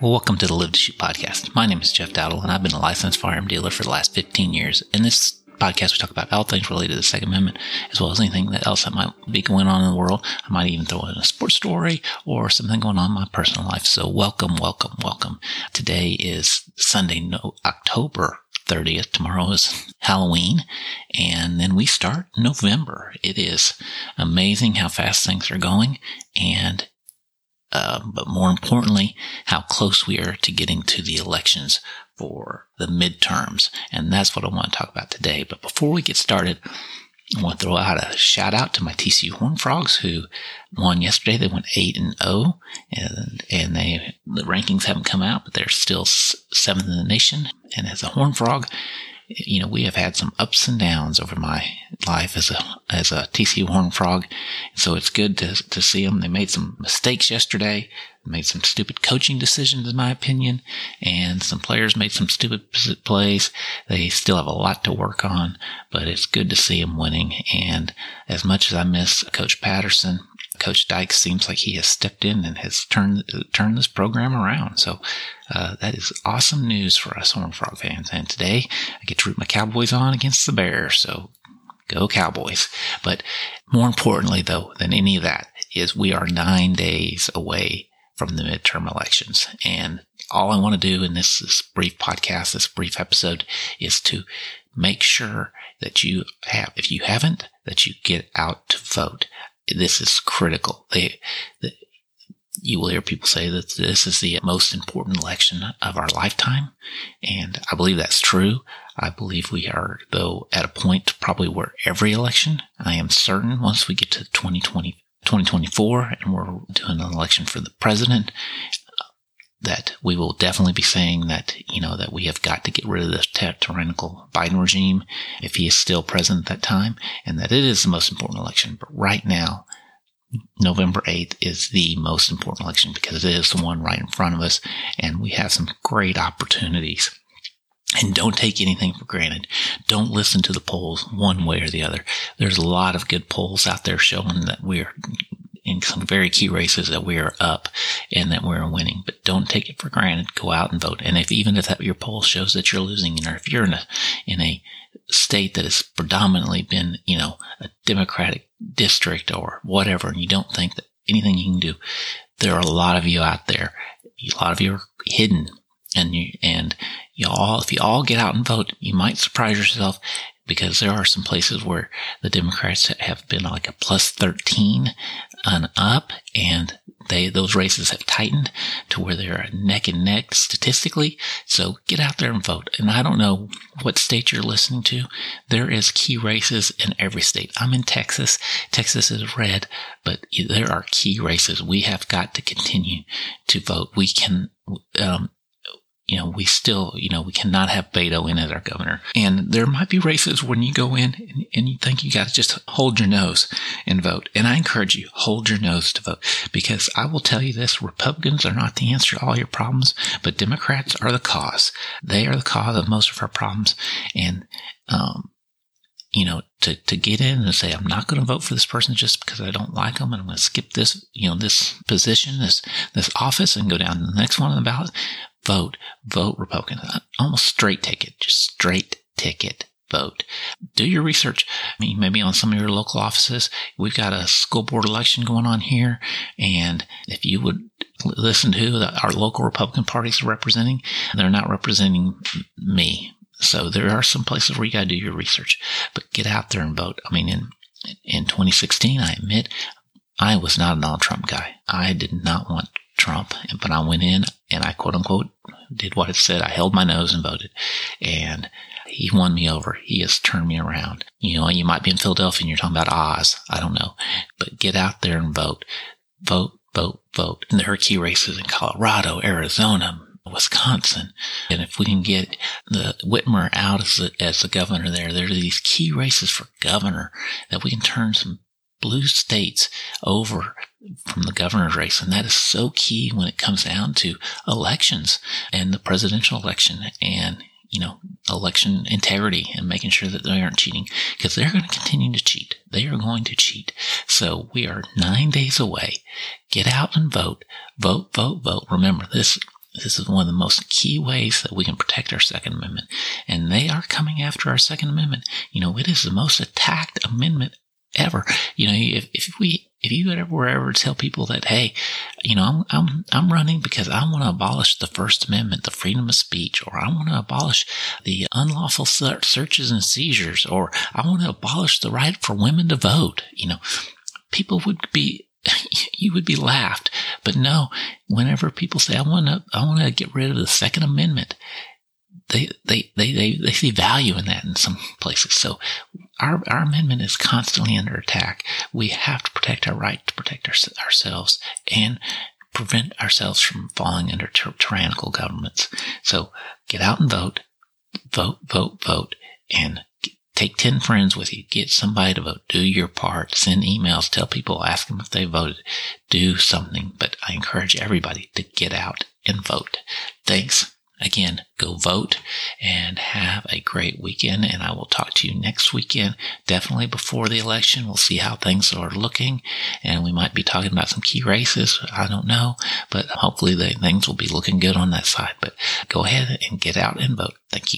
Well, welcome to the Live to Shoot podcast. My name is Jeff Dowdle, and I've been a licensed firearm dealer for the last 15 years. In this podcast, we talk about all things related to the Second Amendment, as well as anything else that might be going on in the world. I might even throw in a sports story or something going on in my personal life. So welcome, welcome, welcome. Today is Sunday, no, October 30th. Tomorrow is Halloween. And then we start November. It is amazing how fast things are going. And uh, but more importantly, how close we are to getting to the elections for the midterms. And that's what I want to talk about today. But before we get started, I want to throw out a shout out to my TCU Horn Frogs who won yesterday. They went 8 and 0 and, and they, the rankings haven't come out, but they're still seventh in the nation. And as a Horn Frog, you know, we have had some ups and downs over my life as a as a TC Horn Frog, so it's good to to see them. They made some mistakes yesterday, made some stupid coaching decisions, in my opinion, and some players made some stupid plays. They still have a lot to work on, but it's good to see them winning. And as much as I miss Coach Patterson, Coach Dykes seems like he has stepped in and has turned turned this program around. So uh, that is awesome news for us Horn Frog fans. And today I get to root my Cowboys on against the Bears. So go Cowboys. But more importantly, though, than any of that is we are nine days away from the midterm elections. And all I want to do in this, this brief podcast, this brief episode is to make sure that you have, if you haven't, that you get out to vote this is critical. They, the, you will hear people say that this is the most important election of our lifetime. And I believe that's true. I believe we are, though, at a point probably where every election, I am certain once we get to 2020, 2024 and we're doing an election for the president, that we will definitely be saying that, you know, that we have got to get rid of this tyrannical Biden regime if he is still president at that time and that it is the most important election. But right now, November 8th is the most important election because it is the one right in front of us and we have some great opportunities. And don't take anything for granted. Don't listen to the polls one way or the other. There's a lot of good polls out there showing that we're in some very key races that we are up and that we're winning. But don't take it for granted. Go out and vote. And if even if that, your poll shows that you're losing, or if you're in a in a state that has predominantly been, you know, a Democratic district or whatever, and you don't think that anything you can do, there are a lot of you out there. A lot of you are hidden, and you and you all if you all get out and vote, you might surprise yourself because there are some places where the Democrats have been like a plus 13 and up and they, those races have tightened to where they're neck and neck statistically. So get out there and vote. And I don't know what state you're listening to. There is key races in every state. I'm in Texas. Texas is red, but there are key races. We have got to continue to vote. We can, um, you know, we still, you know, we cannot have Beto in as our governor. And there might be races when you go in and, and you think you got to just hold your nose and vote. And I encourage you, hold your nose to vote because I will tell you this, Republicans are not the answer to all your problems, but Democrats are the cause. They are the cause of most of our problems. And, um, you know, to, to get in and say, I'm not going to vote for this person just because I don't like them and I'm going to skip this, you know, this position, this, this office and go down to the next one on the ballot vote, vote Republican. Almost straight ticket, just straight ticket vote. Do your research. I mean, maybe on some of your local offices. We've got a school board election going on here. And if you would listen to who our local Republican parties are representing, they're not representing me. So there are some places where you got to do your research, but get out there and vote. I mean, in, in 2016, I admit I was not a Donald Trump guy. I did not want Trump, but I went in and I quote unquote did what it said. I held my nose and voted and he won me over. He has turned me around. You know, you might be in Philadelphia and you're talking about Oz. I don't know, but get out there and vote, vote, vote, vote. And there are key races in Colorado, Arizona, Wisconsin. And if we can get the Whitmer out as the, as the governor there, there are these key races for governor that we can turn some blue states over from the governor's race. And that is so key when it comes down to elections and the presidential election and, you know, election integrity and making sure that they aren't cheating because they're going to continue to cheat. They are going to cheat. So we are nine days away. Get out and vote, vote, vote, vote. Remember this. This is one of the most key ways that we can protect our Second Amendment. And they are coming after our Second Amendment. You know, it is the most attacked amendment ever. You know, if, if we, if you ever were ever to tell people that, hey, you know, I'm, I'm, I'm running because I want to abolish the First Amendment, the freedom of speech, or I want to abolish the unlawful searches and seizures, or I want to abolish the right for women to vote, you know, people would be you would be laughed. But no, whenever people say, I want to, I want to get rid of the second amendment, they, they, they, they, see value in that in some places. So our, our amendment is constantly under attack. We have to protect our right to protect our, ourselves and prevent ourselves from falling under tyrannical governments. So get out and vote, vote, vote, vote, and Take 10 friends with you. Get somebody to vote. Do your part. Send emails. Tell people, ask them if they voted. Do something. But I encourage everybody to get out and vote. Thanks. Again, go vote and have a great weekend. And I will talk to you next weekend, definitely before the election. We'll see how things are looking and we might be talking about some key races. I don't know, but hopefully the things will be looking good on that side. But go ahead and get out and vote. Thank you.